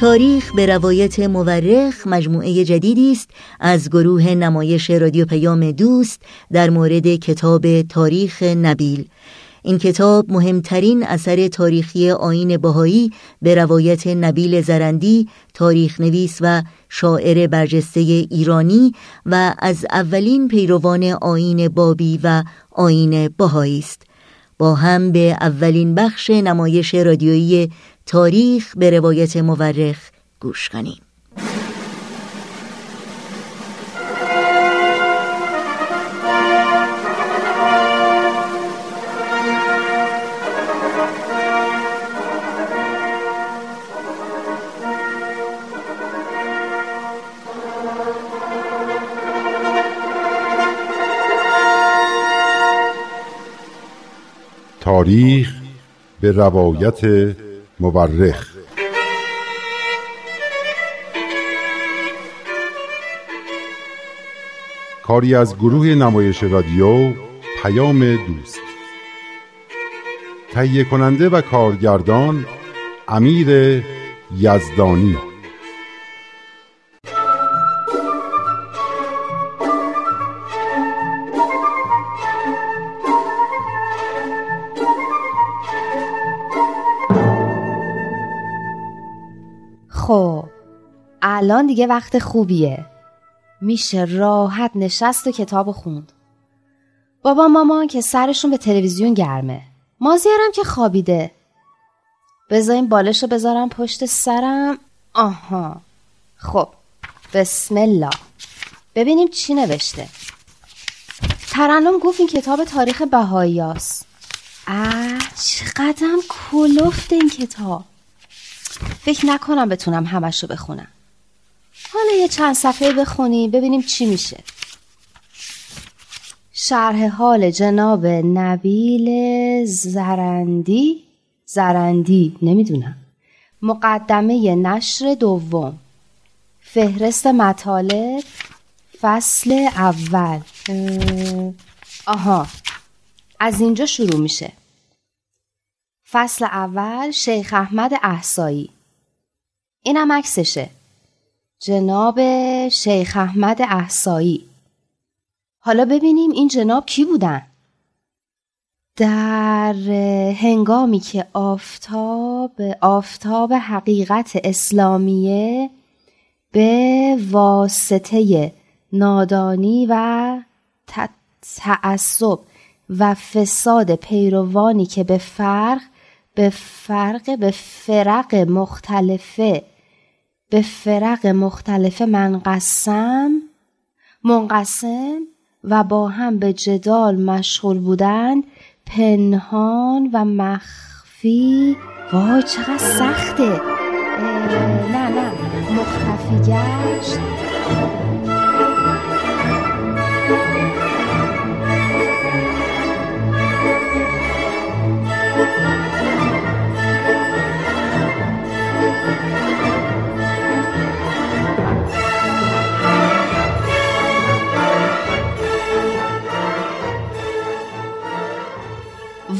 تاریخ به روایت مورخ مجموعه جدیدی است از گروه نمایش رادیو پیام دوست در مورد کتاب تاریخ نبیل. این کتاب مهمترین اثر تاریخی آین بهایی به روایت نبیل زرندی تاریخ نویس و شاعر برجسته ایرانی و از اولین پیروان آین بابی و آین بهایی است. با هم به اولین بخش نمایش رادیویی تاریخ به روایت مورخ گوش کنیم. تاریخ به روایت مورخ. کاری از گروه نمایش رادیو پیام دوست. تهیه کننده و کارگردان امیر یزدانی. دیگه وقت خوبیه. میشه راحت نشست و کتاب خوند. بابا مامان که سرشون به تلویزیون گرمه. مازیارم که خوابیده. بذار این بالش رو بذارم پشت سرم. آها. خب بسم الله. ببینیم چی نوشته. ترنم گفت این کتاب تاریخ بهایی هست. اه چقدرم کلفت این کتاب. فکر نکنم بتونم همش رو بخونم. حالا یه چند صفحه بخونیم ببینیم چی میشه. شرح حال جناب نبیل زرندی. زرندی نمی‌دونم. مقدمه نشر دوم. فهرست مطالب فصل اول. آها از اینجا شروع میشه. فصل اول شیخ احمد احسایی. اینم عکسشه. جناب شیخ احمد احسایی. حالا ببینیم این جناب کی بودن؟ در هنگامی که آفتاب آفتاب حقیقت اسلامیه به واسطه نادانی و تعصب و فساد پیروانی که به فرق به فرق به فرق مختلفه به فرق مختلف منقسم منقسم و با هم به جدال مشغول بودند پنهان و مخفی. وای چقدر سخته. نه نه. مختفی گشت.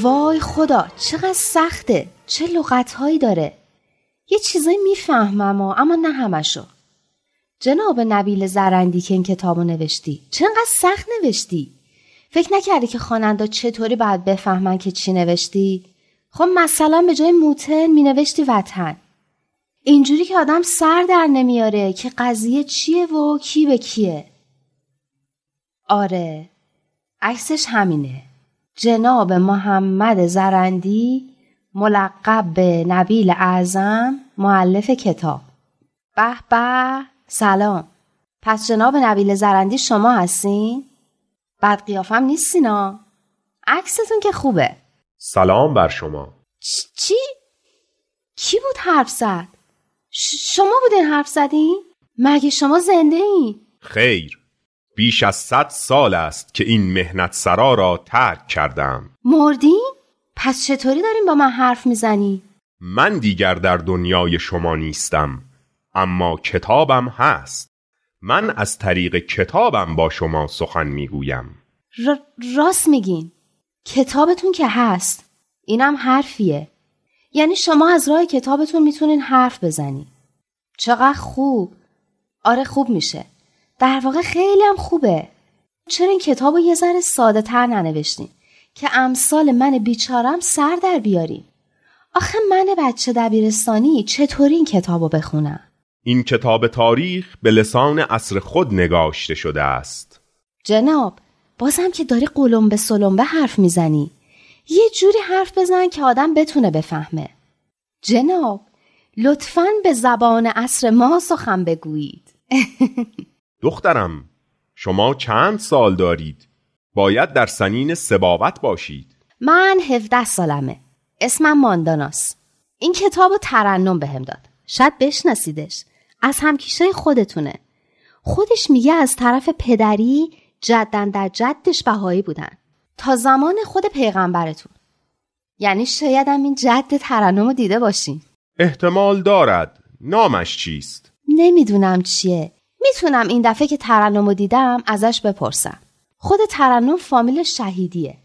وای خدا چقدر سخته چه لغتهایی داره. یه چیزایی می‌فهمم اما نه همشو. جناب نبیل زرندی که این کتابو نوشتی چقدر سخت نوشتی. فکر نکردی که خواننده چطوری باید بفهمن که چی نوشتی؟ خب مثلا به جای موتن می نوشتی وطن. اینجوری که آدم سر در نمیاره که قضیه چیه و کی به کیه. آره عکسش همینه. جناب محمد زرندی ملقب به نبیل اعظم معلف کتاب به به سلام پس جناب نبیل زرندی شما هستین؟ بد قیافم نیستینا عکستون که خوبه سلام بر شما چی؟ کی بود حرف زد؟ شما بودین حرف زدین؟ مگه شما زنده این؟ خیر بیش از صد سال است که این مهنت سرا را ترک کردم. مردین؟ پس چطوری داریم با من حرف می‌زنی؟ من دیگر در دنیای شما نیستم اما کتابم هست. من از طریق کتابم با شما سخن می‌گویم. راست میگین. کتابتون که هست اینم حرفیه. یعنی شما از راه کتابتون می‌تونین حرف بزنی. چقدر خوب. آره خوب میشه. در واقع خیلی هم خوبه. چرا این کتاب رو یه ذره ساده تر ننوشتین؟ که امثال من بیچارم سر در بیاریم آخه من بچه دبیرستانی چطوری این کتاب رو بخونم؟ این کتاب تاریخ به لسان عصر خود نگاشته شده است. جناب بازم که داری قلم به سلم حرف می‌زنی. یه جوری حرف بزن که آدم بتونه بفهمه. جناب لطفا به زبان عصر ما سخن بگویید. دخترم شما چند سال دارید؟ باید در سنین سباوت باشید. من هفده سالمه. اسمم مانداناس. این کتاب ترنم بهم داد. شاید بشناسیدش. از همکیشای خودتونه. خودش میگه از طرف پدری جدن در جدش بهایی بودن. تا زمان خود پیغمبرتون. یعنی شاید هم این جد ترنم رو دیده باشین. احتمال دارد. نامش چیست؟ نمی‌دونم چیه. می‌تونم این دفعه که ترنم رو دیدم ازش بپرسم. خود ترنم فامیل شهیدیه.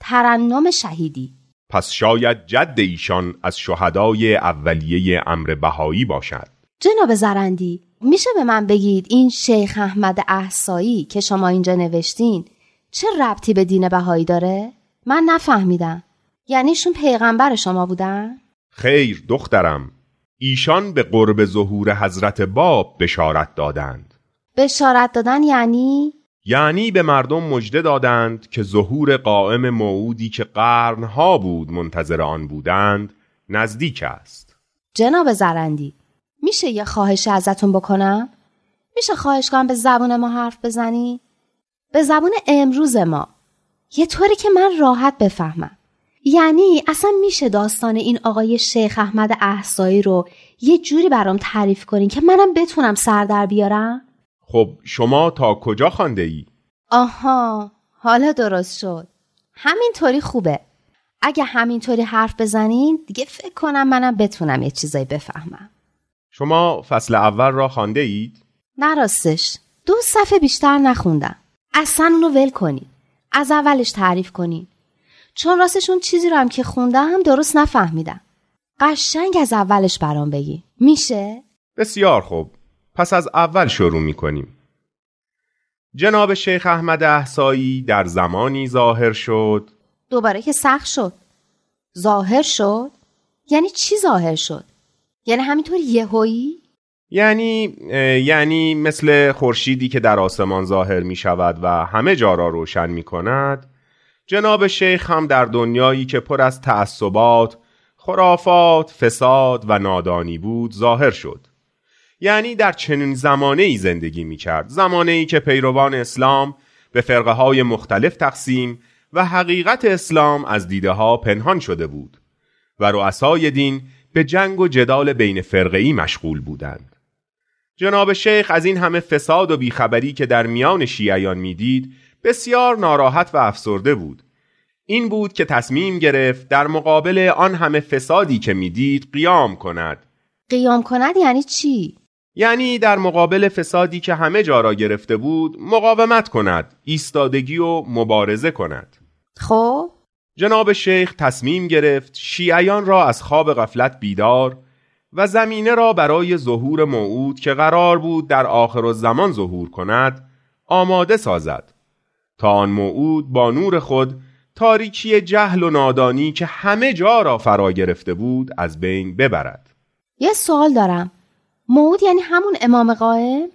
ترنم شهیدی. پس شاید جد ایشان از شهدای اولیه امر بهایی باشد. جناب زرندی میشه به من بگید این شیخ احمد احسایی که شما اینجا نوشتین چه ربطی به دین بهایی داره؟ من نفهمیدم. یعنی شون پیغمبر شما بودن؟ خیر دخترم. ایشان به قرب ظهور حضرت باب بشارت دادند بشارت دادن یعنی؟ یعنی به مردم مژده دادند که ظهور قائم موعودی که قرنها بود منتظر آن بودند نزدیک است جناب زرندی میشه یه خواهش ازتون بکنم؟ میشه خواهش کنم به زبون ما حرف بزنی؟ به زبون امروز ما یه طوری که من راحت بفهمم یعنی اصلا میشه داستان این آقای شیخ احمد احسایی رو یه جوری برام تعریف کنین که منم بتونم سر در بیارم؟ خب شما تا کجا خانده ای؟ آها حالا درست شد. همینطوری خوبه. اگه همینطوری حرف بزنین دیگه فکر کنم منم بتونم یه چیزایی بفهمم. شما فصل اول را خانده اید؟ نه راستش. دو صفحه بیشتر نخوندم. اصلا اونو ول کنین. از اولش تعریف کنین. چون راستش اون چیزی رو هم که خوندم درست نفهمیدم قشنگ از اولش برام بگی میشه؟ بسیار خوب پس از اول شروع می کنیم جناب شیخ احمد احسایی در زمانی ظاهر شد دوباره که سخت شد ظاهر شد؟ یعنی چی ظاهر شد؟ یعنی همینطور یهویی؟ یعنی یعنی مثل خورشیدی که در آسمان ظاهر می شود و همه جا را روشن می کند جناب شیخ هم در دنیایی که پر از تعصبات، خرافات، فساد و نادانی بود ظاهر شد. یعنی در چنین زمانه ای زندگی می کرد زمانه ای که پیروان اسلام به فرقه های مختلف تقسیم و حقیقت اسلام از دیده ها پنهان شده بود و رؤسای دین به جنگ و جدال بین فرقه ای مشغول بودند. جناب شیخ از این همه فساد و بیخبری که در میان شیعیان می‌دید بسیار ناراحت و افسرده بود. این بود که تصمیم گرفت در مقابل آن همه فسادی که می‌دید قیام کند. قیام کند یعنی چی؟ یعنی در مقابل فسادی که همه جا را گرفته بود مقاومت کند ایستادگی و مبارزه کند. خب؟ جناب شیخ تصمیم گرفت شیعیان را از خواب غفلت بیدار و زمینه را برای ظهور موعود که قرار بود در آخر زمان ظهور کند آماده سازد. تا آن موعود با نور خود تاریکی جهل و نادانی که همه جا را فرا گرفته بود از بین ببرد. یه سوال دارم. موعود یعنی همون امام قائم؟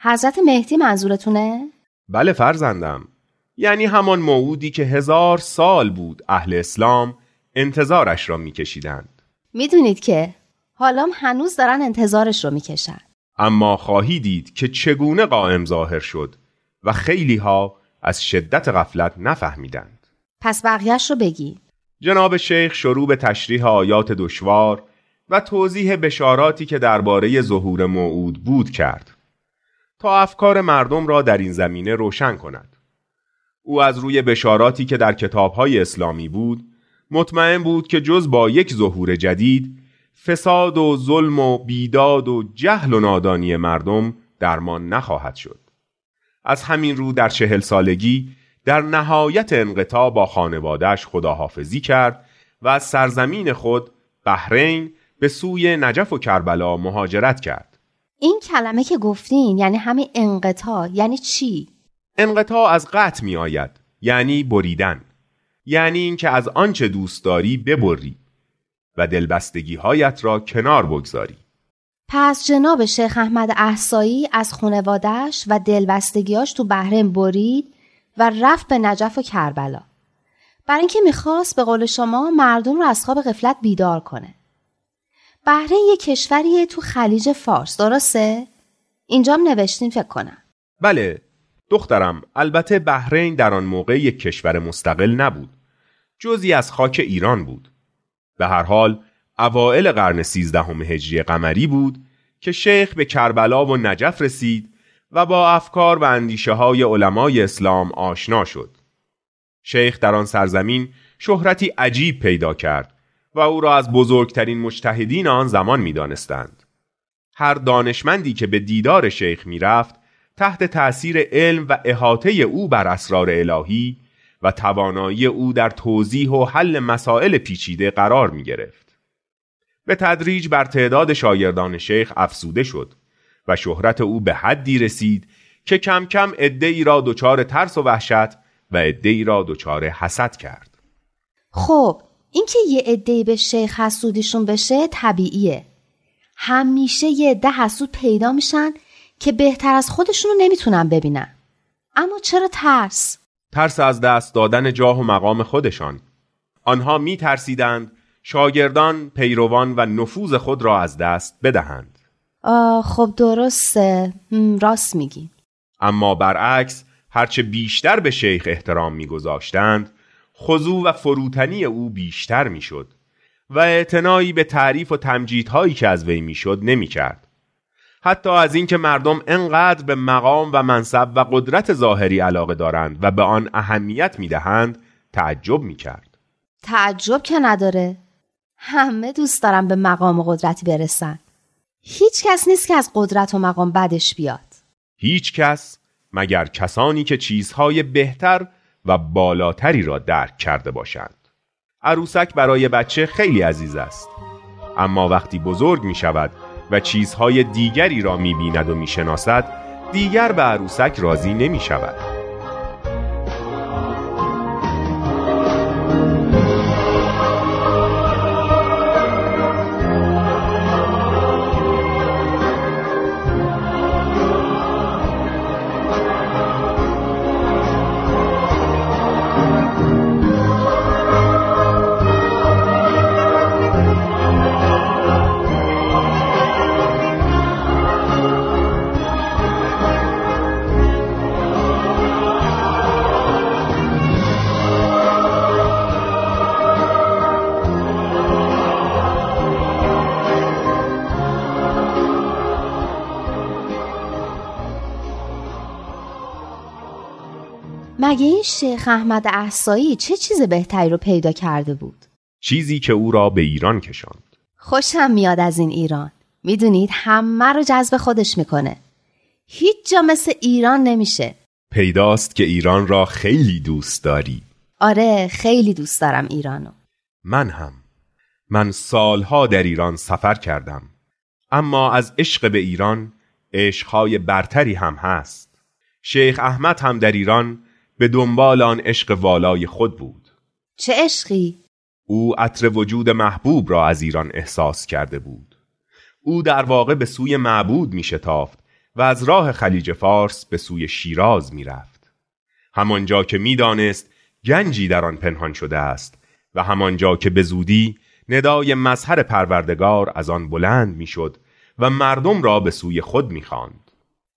حضرت مهدی منظورتونه؟ بله فرزندم. یعنی همان موعودی که هزار سال بود اهل اسلام انتظارش را میکشیدند. می‌دونید که حالام هنوز دارن انتظارش رو می‌کشن. اما خواهی دید که چگونه قائم ظاهر شد و خیلی ها از شدت غفلت نفهمیدند. پس بقیهش رو بگی. جناب شیخ شروع به تشریح آیات دشوار و توضیح بشاراتی که درباره ظهور موعود بود کرد. تا افکار مردم را در این زمینه روشن کند. او از روی بشاراتی که در کتابهای اسلامی بود مطمئن بود که جز با یک ظهور جدید فساد و ظلم و بیداد و جهل و نادانی مردم درمان نخواهد شد. از همین رو در چهل سالگی در نهایت انقطاع با خانوادهش خداحافظی کرد و از سرزمین خود بحرین به سوی نجف و کربلا مهاجرت کرد این کلمه که گفتین یعنی همین انقطاع یعنی چی؟ انقطاع از قطع می آید یعنی بریدن یعنی اینکه از آنچه دوست داری ببری و دلبستگی هایت را کنار بگذاری پس جناب شیخ احمد احسایی از خونوادش و دلبستگیاش تو بحرین برید و رفت به نجف و کربلا. برای اینکه می‌خواست به قول شما مردم رو از خواب غفلت بیدار کنه. بحرین یه کشوریه تو خلیج فارس درسته؟ اینجام نوشتین فکر کنم. بله دخترم البته بحرین در آن موقع یک کشور مستقل نبود. جزی از خاک ایران بود. به هر حال اوائل قرن سیزدهم هجری قمری بود که شیخ به کربلا و نجف رسید و با افکار و اندیشه های علمای اسلام آشنا شد. شیخ در آن سرزمین شهرتی عجیب پیدا کرد و او را از بزرگترین مجتهدین آن زمان می دانستند. هر دانشمندی که به دیدار شیخ می رفت تحت تأثیر علم و احاطه او بر اسرار الهی و توانایی او در توضیح و حل مسائل پیچیده قرار می گرفت. به تدریج بر تعداد شاگردان شیخ افسوده شد و شهرت او به حدی رسید که کم کم ای را دچار ترس و وحشت و ای را دچار حسد کرد. خب اینکه یه عدهای به شیخ حسودیشون بشه طبیعیه. همیشه یه عده حسود پیدا میشن که بهتر از خودشونو نمی‌تونن ببینن. اما چرا ترس؟ ترس از دست دادن جاه و مقام خودشان. آنها می ترسیدند شاگردان، پیروان و نفوذ خود را از دست بدهند. خب درسته. راست میگی. اما برعکس هرچه بیشتر به شیخ احترام میگذاشتند خضوع و فروتنی او بیشتر می‌شد و اعتنایی به تعریف و تمجیدهایی که از وی می‌شد نمی‌کرد. حتی از اینکه مردم انقدر به مقام و منصب و قدرت ظاهری علاقه دارند و به آن اهمیت می‌دهند تعجب می‌کرد. تعجب که نداره. همه دوست دارن به مقام و قدرتی برسن. هیچ کس نیست که از قدرت و مقام بدش بیاد. هیچ کس مگر کسانی که چیزهای بهتر و بالاتری را درک کرده باشند. عروسک برای بچه خیلی عزیز است. اما وقتی بزرگ می شود و چیزهای دیگری را می بیند و می شناسد دیگر به عروسک راضی نمی شود. مگه این شیخ احمد احسایی چه چیز بهتری رو پیدا کرده بود؟ چیزی که او را به ایران کشاند. خوشم میاد از این ایران. می‌دونید همه رو جذب خودش می‌کنه. هیچ جا مثل ایران نمیشه. پیداست که ایران را خیلی دوست داری. آره خیلی دوست دارم ایرانو. من هم. من سالها در ایران سفر کردم. اما از عشق به ایران عشقهای برتری هم هست. شیخ احمد هم در ایران به دنبال آن عشق والای خود بود چه عشقی؟ او عطر وجود محبوب را از ایران احساس کرده بود او در واقع به سوی معبود می شتافت و از راه خلیج فارس به سوی شیراز می رفت همانجا که می دانست گنجی در آن پنهان شده است و همانجا که به زودی ندای مظهر پروردگار از آن بلند می شد و مردم را به سوی خود می خواند.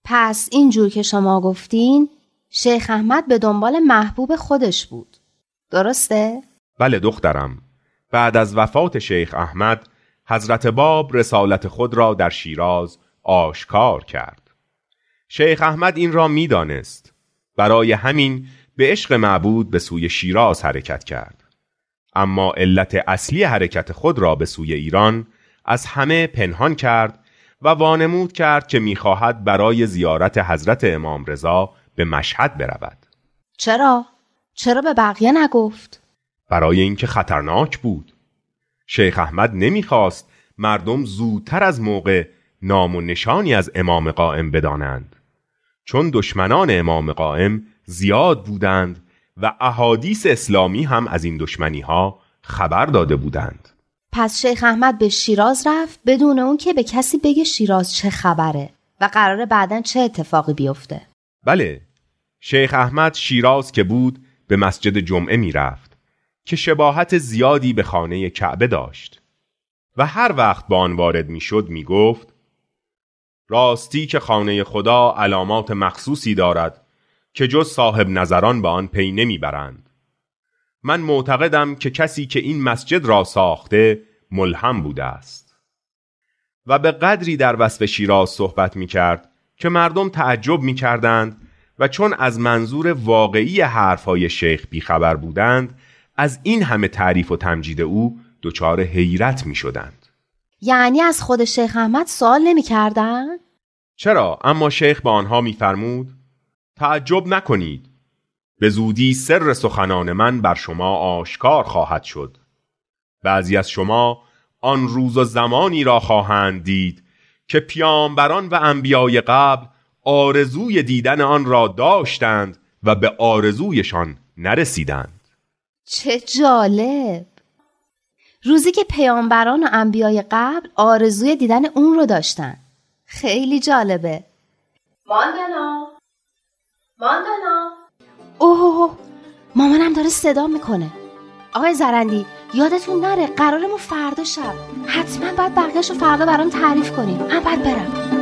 پس اینجور که شما گفتین شیخ احمد به دنبال محبوب خودش بود. درسته؟ بله دخترم. بعد از وفات شیخ احمد حضرت باب رسالت خود را در شیراز آشکار کرد. شیخ احمد این را می‌دانست. برای همین به عشق معبود به سوی شیراز حرکت کرد. اما علت اصلی حرکت خود را به سوی ایران از همه پنهان کرد و وانمود کرد که می‌خواهد برای زیارت حضرت امام رضا به مشهد برود. چرا؟ چرا به بقیه نگفت؟ برای اینکه خطرناک بود. شیخ احمد نمی‌خواست مردم زودتر از موقع نام و نشانی از امام قائم بدانند. چون دشمنان امام قائم زیاد بودند و احادیث اسلامی هم از این دشمنی ها خبر داده بودند. پس شیخ احمد به شیراز رفت؟ بدون اون که به کسی بگه شیراز چه خبره و قراره بعدا چه اتفاقی بیفته؟ بله شیخ احمد شیراز که بود به مسجد جمعه می رفت که شباهت زیادی به خانه کعبه داشت و هر وقت با آن وارد می شد می گفت راستی که خانه خدا علامات مخصوصی دارد که جز صاحب نظران به آن پی نمی‌برند. من معتقدم که کسی که این مسجد را ساخته ملهم بوده است. و به قدری در وصف شیراز صحبت می کرد که مردم تعجب می کردند و چون از منظور واقعی حرفهای شیخ بیخبر بودند از این همه تعریف و تمجید او دچار حیرت می شدند. یعنی از خود شیخ احمد سوال نمی کردن؟ چرا؟ اما شیخ به آنها میفرمود تعجب نکنید به زودی سر سخنان من بر شما آشکار خواهد شد بعضی از شما آن روز و زمانی را خواهند دید که پیامبران و انبیای قبل آرزوی دیدن آن را داشتند و به آرزویشان نرسیدند. چه جالب! روزی که پیامبران و انبیای قبل آرزوی دیدن اون رو داشتن. خیلی جالبه. ماندانا! ماندانا! اوه مامانم داره صدا می‌کنه. آقای زرندی یادتون نره قرارمون فردا شب. حتما باید بقیهش رو فردا برام تعریف کنیم من باید برم.